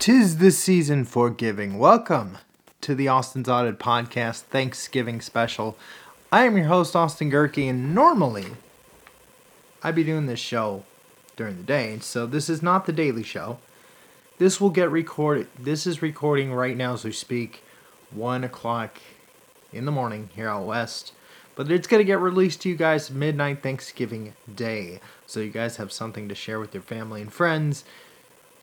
Tis the season for giving. Welcome to the Austin's Audit Podcast Thanksgiving special. I am your host, Austin Gehrke, and normally I'd be doing this show during the day, so this is not the daily show. This will get recorded. This is recording right now as we speak, 1 o'clock in the morning here out west. But it's going to get released to you guys midnight Thanksgiving Day. So you guys have something to share with your family and friends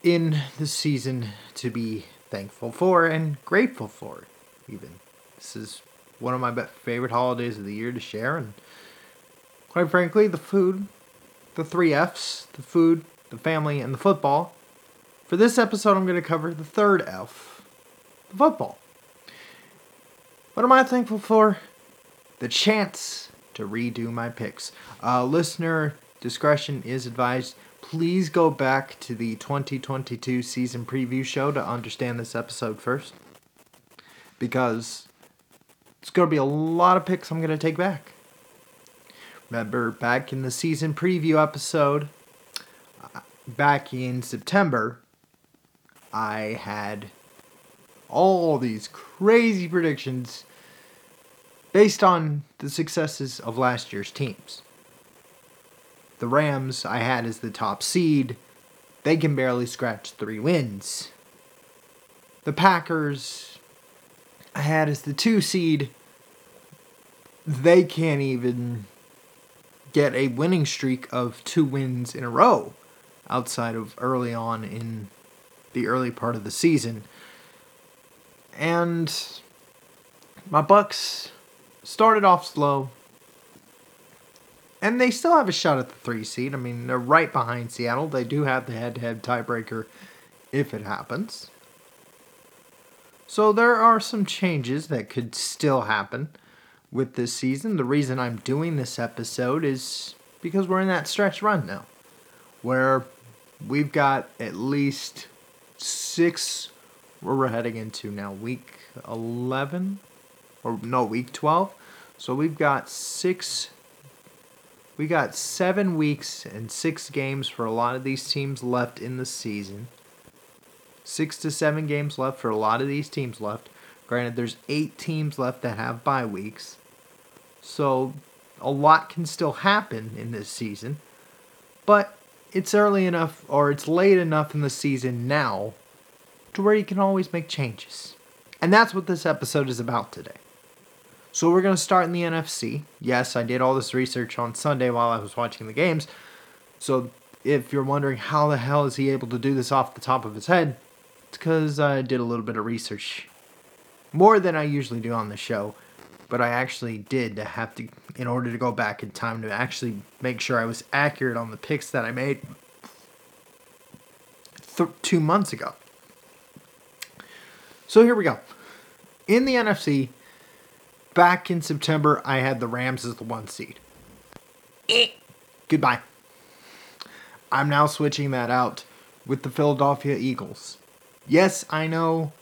in the season to be thankful for and grateful for, even. This is one of my favorite holidays of the year to share, and quite frankly, the food, the three F's, the food, the family, and the football. For this episode, I'm going to cover the third F, the football. What am I thankful for? The chance to redo my picks. Uh, listener discretion is advised. Please go back to the 2022 season preview show to understand this episode first. Because it's going to be a lot of picks I'm going to take back. Remember, back in the season preview episode, uh, back in September, I had all these crazy predictions based on the successes of last year's teams. The Rams I had as the top seed. They can barely scratch three wins. The Packers I had as the two seed. They can't even get a winning streak of two wins in a row outside of early on in the early part of the season. And my Bucks started off slow, and they still have a shot at the three seed. I mean, they're right behind Seattle. They do have the head-to-head tiebreaker if it happens. So there are some changes that could still happen with this season. The reason I'm doing this episode is because we're in that stretch run now, where we've got at least six. where We're heading into now week eleven, or no, week twelve. So we've got six we got seven weeks and six games for a lot of these teams left in the season. Six to seven games left for a lot of these teams left. Granted, there's eight teams left that have bye weeks. So a lot can still happen in this season. But it's early enough or it's late enough in the season now to where you can always make changes. And that's what this episode is about today. So we're going to start in the NFC. Yes, I did all this research on Sunday while I was watching the games. So if you're wondering how the hell is he able to do this off the top of his head, it's because I did a little bit of research. More than I usually do on the show. But I actually did have to, in order to go back in time to actually make sure I was accurate on the picks that I made th- two months ago. So here we go. In the NFC, back in September, I had the Rams as the one seed. Eh. Goodbye. I'm now switching that out with the Philadelphia Eagles. Yes, I know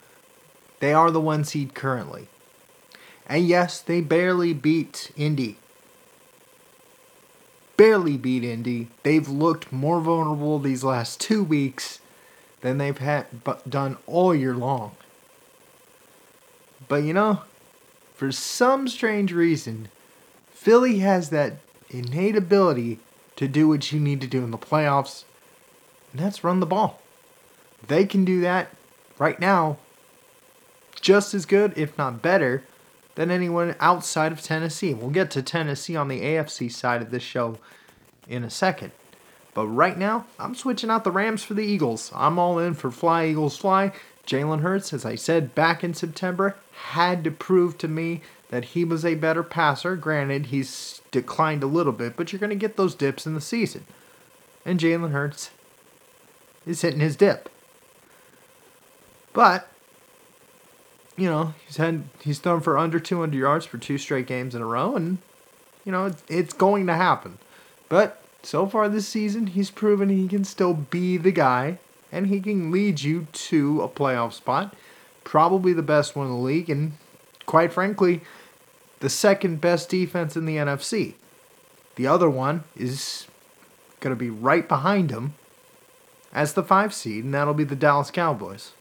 they are the one seed currently. And yes, they barely beat Indy. Barely beat Indy. They've looked more vulnerable these last two weeks than they've had done all year long. But you know, for some strange reason, Philly has that innate ability to do what you need to do in the playoffs, and that's run the ball. They can do that right now just as good, if not better, than anyone outside of Tennessee. We'll get to Tennessee on the AFC side of this show in a second. But right now, I'm switching out the Rams for the Eagles. I'm all in for Fly Eagles Fly. Jalen Hurts, as I said back in September, had to prove to me that he was a better passer. Granted, he's declined a little bit, but you're going to get those dips in the season. And Jalen Hurts is hitting his dip. But, you know, he's had he's thrown for under 200 yards for two straight games in a row, and, you know, it's, it's going to happen. But so far this season, he's proven he can still be the guy, and he can lead you to a playoff spot probably the best one in the league, and quite frankly, the second best defense in the NFC. The other one is going to be right behind him as the five seed, and that'll be the Dallas Cowboys.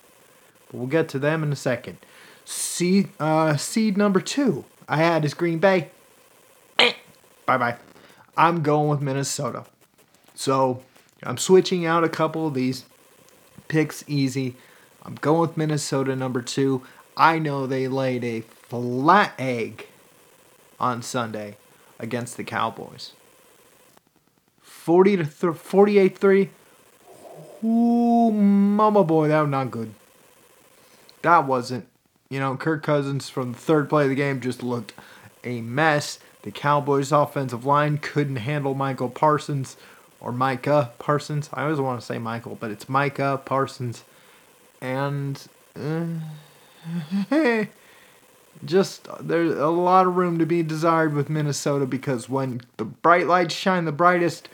but we'll get to them in a second. Seed, uh, seed number two I had is Green Bay. bye bye. I'm going with Minnesota. So I'm switching out a couple of these picks easy. I'm going with Minnesota number two. I know they laid a flat egg on Sunday against the Cowboys. 40 to th- 48 3. Ooh, mama boy, that was not good. That wasn't. You know, Kirk Cousins from the third play of the game just looked a mess. The Cowboys' offensive line couldn't handle Michael Parsons or Micah Parsons. I always want to say Michael, but it's Micah Parsons. And uh, just there's a lot of room to be desired with Minnesota because when the bright lights shine the brightest,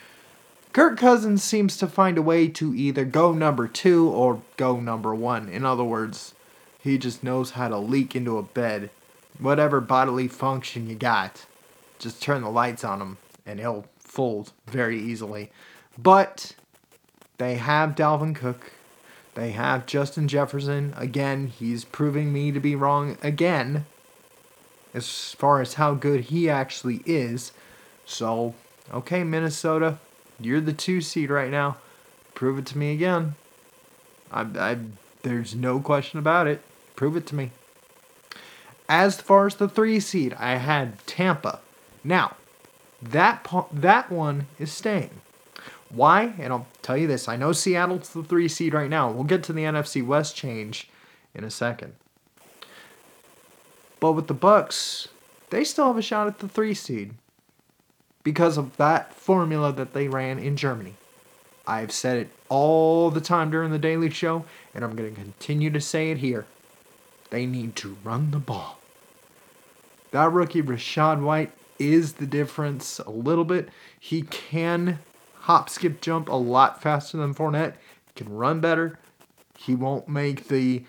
Kirk Cousins seems to find a way to either go number two or go number one. In other words, he just knows how to leak into a bed. Whatever bodily function you got, just turn the lights on him and he'll fold very easily. But they have Dalvin Cook. They have Justin Jefferson. Again, he's proving me to be wrong again as far as how good he actually is. So, okay, Minnesota, you're the two seed right now. Prove it to me again. I, I, there's no question about it. Prove it to me. As far as the three seed, I had Tampa. Now, that that one is staying. Why? And I'll tell you this. I know Seattle's the three seed right now. We'll get to the NFC West change in a second. But with the Bucks, they still have a shot at the three seed because of that formula that they ran in Germany. I've said it all the time during the Daily Show, and I'm going to continue to say it here. They need to run the ball. That rookie, Rachaad White, is the difference a little bit. He can hop, skip, jump a lot faster than Fournette. He can run better. He won't make the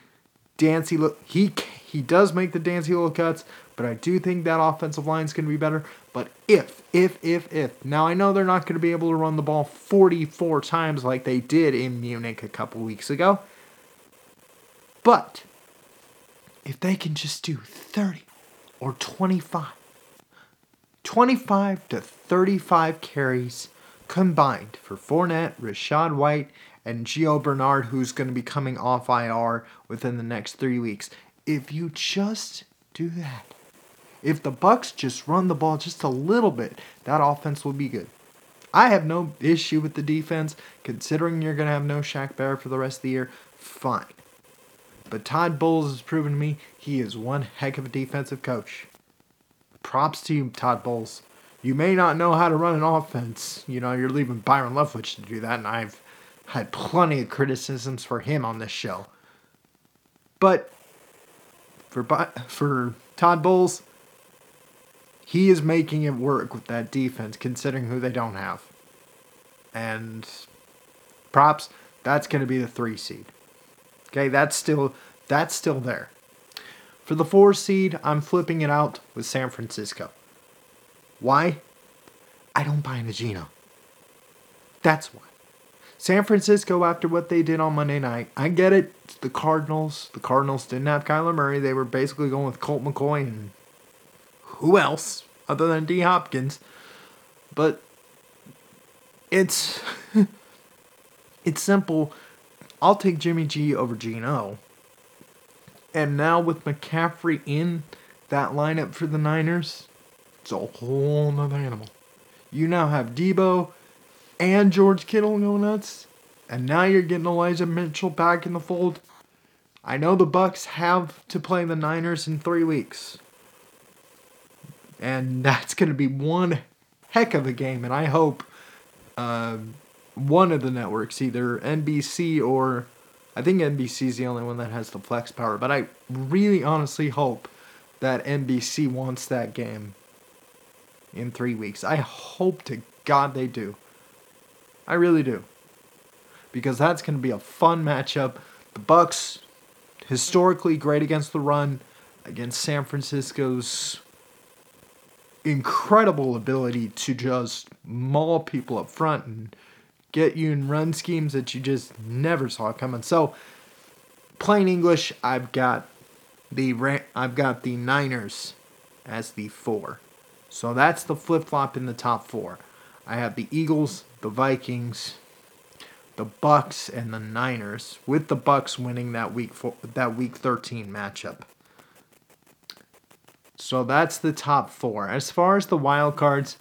dancey look. He he does make the dancey little cuts, but I do think that offensive line is going to be better. But if, if, if, if. Now, I know they're not going to be able to run the ball 44 times like they did in Munich a couple weeks ago. But if they can just do 30 or 25, 25 to 35 carries combined for Fournette, Rachaad White, and Gio Bernard, who's going to be coming off IR within the next three weeks. If you just do that, if the Bucks just run the ball just a little bit, that offense will be good. I have no issue with the defense, considering you're going to have no Shaq Barrett for the rest of the year. Fine. But Todd Bowles has proven to me he is one heck of a defensive coach. Props to you, Todd Bowles. You may not know how to run an offense. You know, you're leaving Byron Leftwich to do that, and I've had plenty of criticisms for him on this show. But for for Todd Bowles, he is making it work with that defense, considering who they don't have. And props, that's going to be the three seed. Okay, that's still that's still there. For the four seed, I'm flipping it out with San Francisco. Why? I don't buy into Geno. That's why. San Francisco, after what they did on Monday night, I get it. The Cardinals. The Cardinals didn't have Kyler Murray. They were basically going with Colt McCoy and who else other than D Hopkins. But it's it's simple. I'll take Jimmy G over Geno. And now with McCaffrey in that lineup for the Niners, it's a whole nother animal. You now have Deebo and George Kittle go nuts, and now you're getting Elijah Mitchell back in the fold. I know the Bucks have to play the Niners in three weeks, and that's going to be one heck of a game. And I hope uh, one of the networks, either NBC or I think NBC is the only one that has the flex power, but I really honestly hope that NBC wants that game in three weeks. I hope to God they do. I really do. Because that's going to be a fun matchup. The Bucks historically great against the run against San Francisco's incredible ability to just maul people up front and get you in run schemes that you just never saw coming. So plain English, I've got the I've got the Niners as the four. So that's the flip flop in the top four. I have the Eagles, the Vikings, the Bucks, and the Niners, with the Bucks winning that week four, that week 13 matchup. So that's the top four. As far as the wild cards,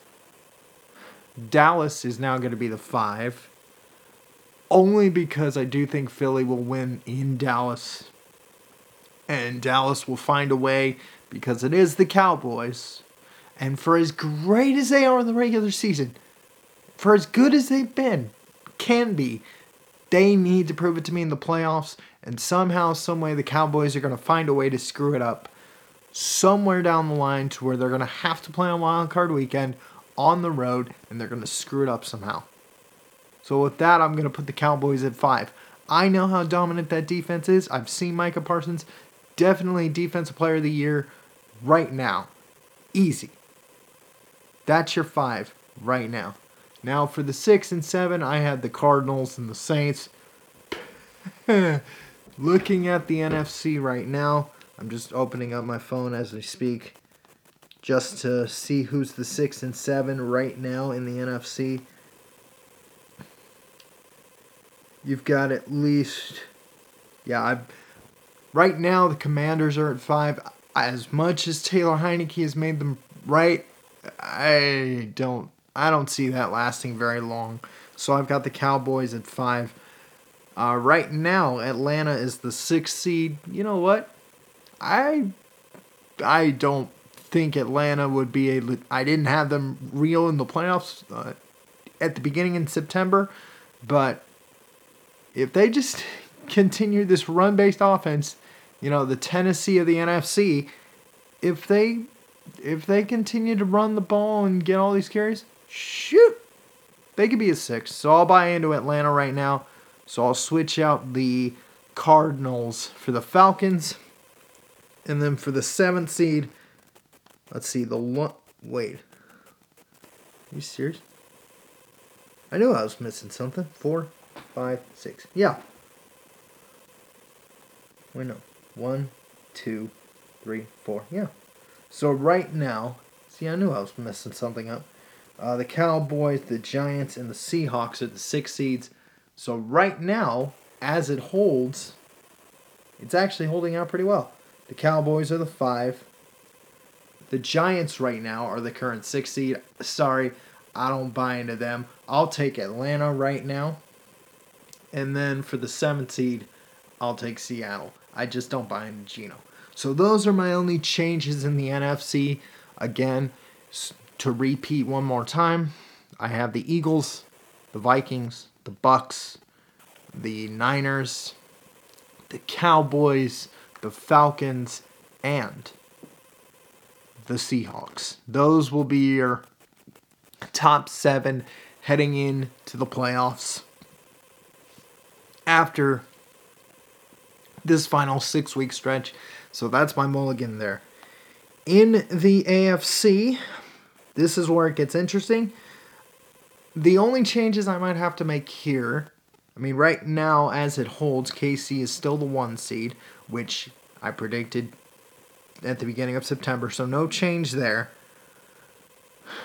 Dallas is now going to be the five. Only because I do think Philly will win in Dallas. And Dallas will find a way because it is the Cowboys. And for as great as they are in the regular season, for as good as they've been, can be, they need to prove it to me in the playoffs. And somehow, someway, the Cowboys are going to find a way to screw it up somewhere down the line to where they're going to have to play on wild card weekend on the road and they're going to screw it up somehow. So with that, I'm going to put the Cowboys at 5. I know how dominant that defense is. I've seen Micah Parsons definitely defensive player of the year right now. Easy. That's your 5 right now. Now for the 6 and 7, I had the Cardinals and the Saints. Looking at the NFC right now, I'm just opening up my phone as I speak just to see who's the 6 and 7 right now in the NFC. You've got at least yeah, I right now the Commanders are at 5 as much as Taylor Heinicke has made them right, I don't I don't see that lasting very long. So I've got the Cowboys at 5. Uh, right now, Atlanta is the sixth seed. You know what? I I don't think Atlanta would be a. I didn't have them real in the playoffs uh, at the beginning in September, but if they just continue this run based offense, you know, the Tennessee of the NFC, if they if they continue to run the ball and get all these carries, shoot, they could be a six. So I'll buy into Atlanta right now. So I'll switch out the Cardinals for the Falcons. And then for the seventh seed, let's see, the one. Wait. Are you serious? I knew I was missing something. Four, five, six. Yeah. Wait, no. One, two, three, four. Yeah. So right now, see, I knew I was messing something up. Uh, the Cowboys, the Giants, and the Seahawks are the six seeds. So right now, as it holds, it's actually holding out pretty well. The Cowboys are the five. The Giants right now are the current six seed. Sorry, I don't buy into them. I'll take Atlanta right now. And then for the seventh seed, I'll take Seattle. I just don't buy into Geno. So those are my only changes in the NFC. Again, to repeat one more time, I have the Eagles, the Vikings, the Bucks, the Niners, the Cowboys, the Falcons, and the Seahawks. Those will be your top seven heading into the playoffs after this final six week stretch. So that's my mulligan there. In the AFC, this is where it gets interesting. The only changes I might have to make here I mean, right now, as it holds, KC is still the one seed, which I predicted at the beginning of September, so no change there.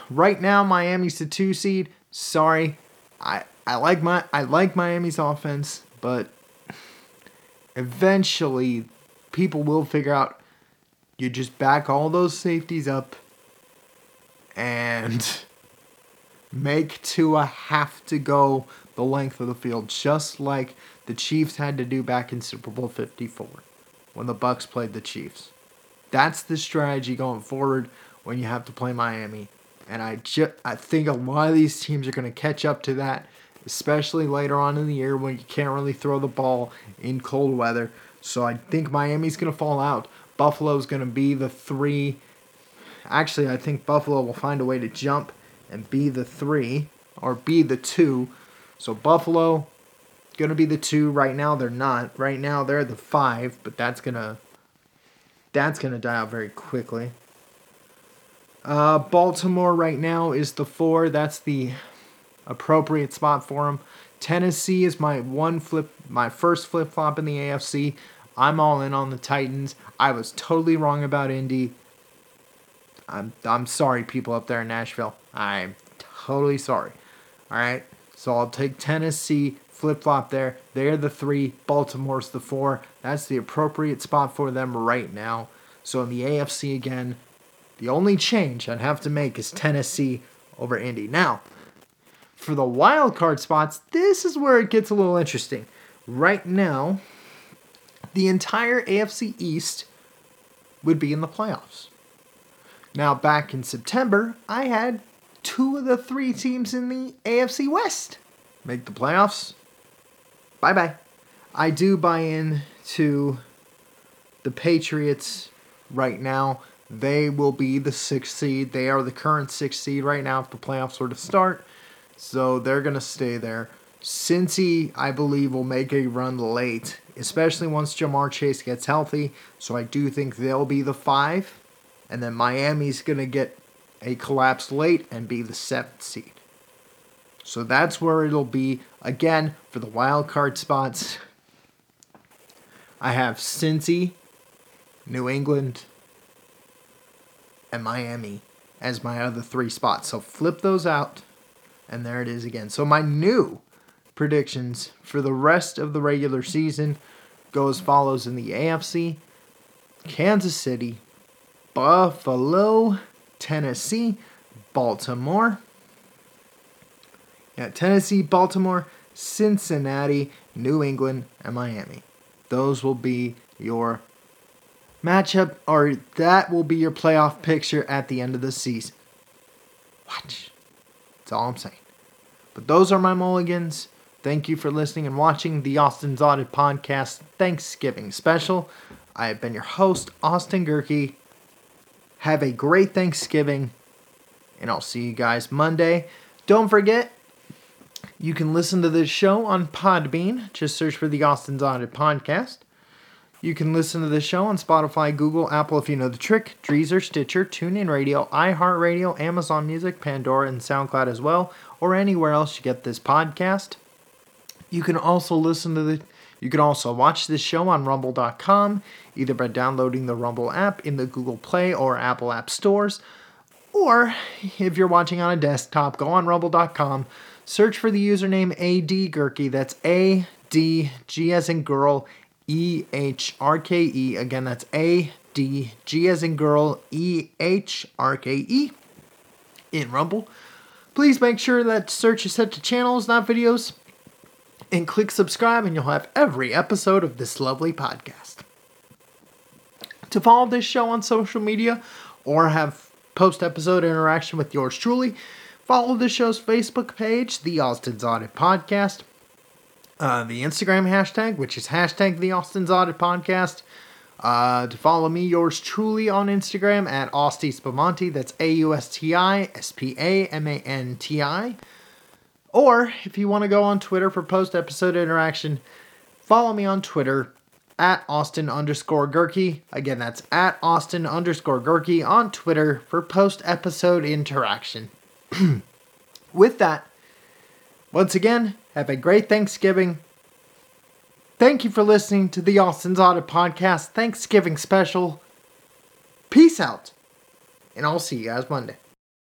Right now, Miami's the two seed. Sorry, I I like my I like Miami's offense, but eventually, people will figure out you just back all those safeties up and make Tua have to go the length of the field, just like the Chiefs had to do back in Super Bowl 54 when the Bucks played the Chiefs. That's the strategy going forward when you have to play Miami. And I ju- I think a lot of these teams are going to catch up to that, especially later on in the year when you can't really throw the ball in cold weather. So I think Miami's going to fall out. Buffalo's going to be the three. Actually, I think Buffalo will find a way to jump and be the three or be the two so Buffalo going to be the 2 right now they're not. Right now they're the 5, but that's going to that's going to die out very quickly. Uh, Baltimore right now is the 4. That's the appropriate spot for them. Tennessee is my one flip my first flip-flop in the AFC. I'm all in on the Titans. I was totally wrong about Indy. I'm I'm sorry, people up there in Nashville. I'm totally sorry. All right. So I'll take Tennessee flip flop there. They're the three. Baltimore's the four. That's the appropriate spot for them right now. So in the AFC again, the only change I'd have to make is Tennessee over Indy. Now, for the wild card spots, this is where it gets a little interesting. Right now, the entire AFC East would be in the playoffs. Now, back in September, I had two of the three teams in the AFC West make the playoffs. Bye bye. I do buy in to the Patriots right now. They will be the sixth seed. They are the current sixth seed right now if the playoffs were to start. So they're going to stay there. Cincy, I believe, will make a run late, especially once Ja'Marr Chase gets healthy. So I do think they'll be the five. And then Miami's going to get a collapse late and be the seventh seed. So that's where it'll be. Again, for the wild card spots, I have Cincy, New England, and Miami as my other three spots. So flip those out, and there it is again. So my new predictions for the rest of the regular season go as follows in the AFC Kansas City, Buffalo, Tennessee, Baltimore. Yeah, Tennessee, Baltimore, Cincinnati, New England, and Miami. Those will be your matchup, or that will be your playoff picture at the end of the season. Watch. That's all I'm saying. But those are my mulligans. Thank you for listening and watching the Austin's Audit Podcast Thanksgiving special. I have been your host, Austin Gehrke. Have a great Thanksgiving, and I'll see you guys Monday. Don't forget, you can listen to this show on Podbean. Just search for the Austin's Audit Podcast. You can listen to this show on Spotify, Google, Apple if you know the trick, Deezer, Stitcher, TuneIn Radio, iHeartRadio, Amazon Music, Pandora, and SoundCloud as well, or anywhere else you get this podcast. You can also listen to the you can also watch this show on rumble.com either by downloading the Rumble app in the Google Play or Apple App stores, or if you're watching on a desktop, go on rumble.com, search for the username AD That's A D G as in girl E H R K E. Again, that's A D G as in girl E H R K E in Rumble. Please make sure that search is set to channels, not videos and click subscribe, and you'll have every episode of this lovely podcast. To follow this show on social media or have post episode interaction with yours truly, follow the show's Facebook page, The Austin's Audit Podcast, uh, the Instagram hashtag, which is hashtag The Austin's Audit Podcast. Uh, to follow me, yours truly, on Instagram at Austi Spamanti. That's A U S T I S P A M A N T I. Or if you want to go on Twitter for post episode interaction, follow me on Twitter at Austin underscore Gehrke. Again, that's at Austin underscore Gehrke on Twitter for post episode interaction. With that, once again, have a great Thanksgiving. Thank you for listening to the Austin's Audit Podcast Thanksgiving special. Peace out, and I'll see you guys Monday.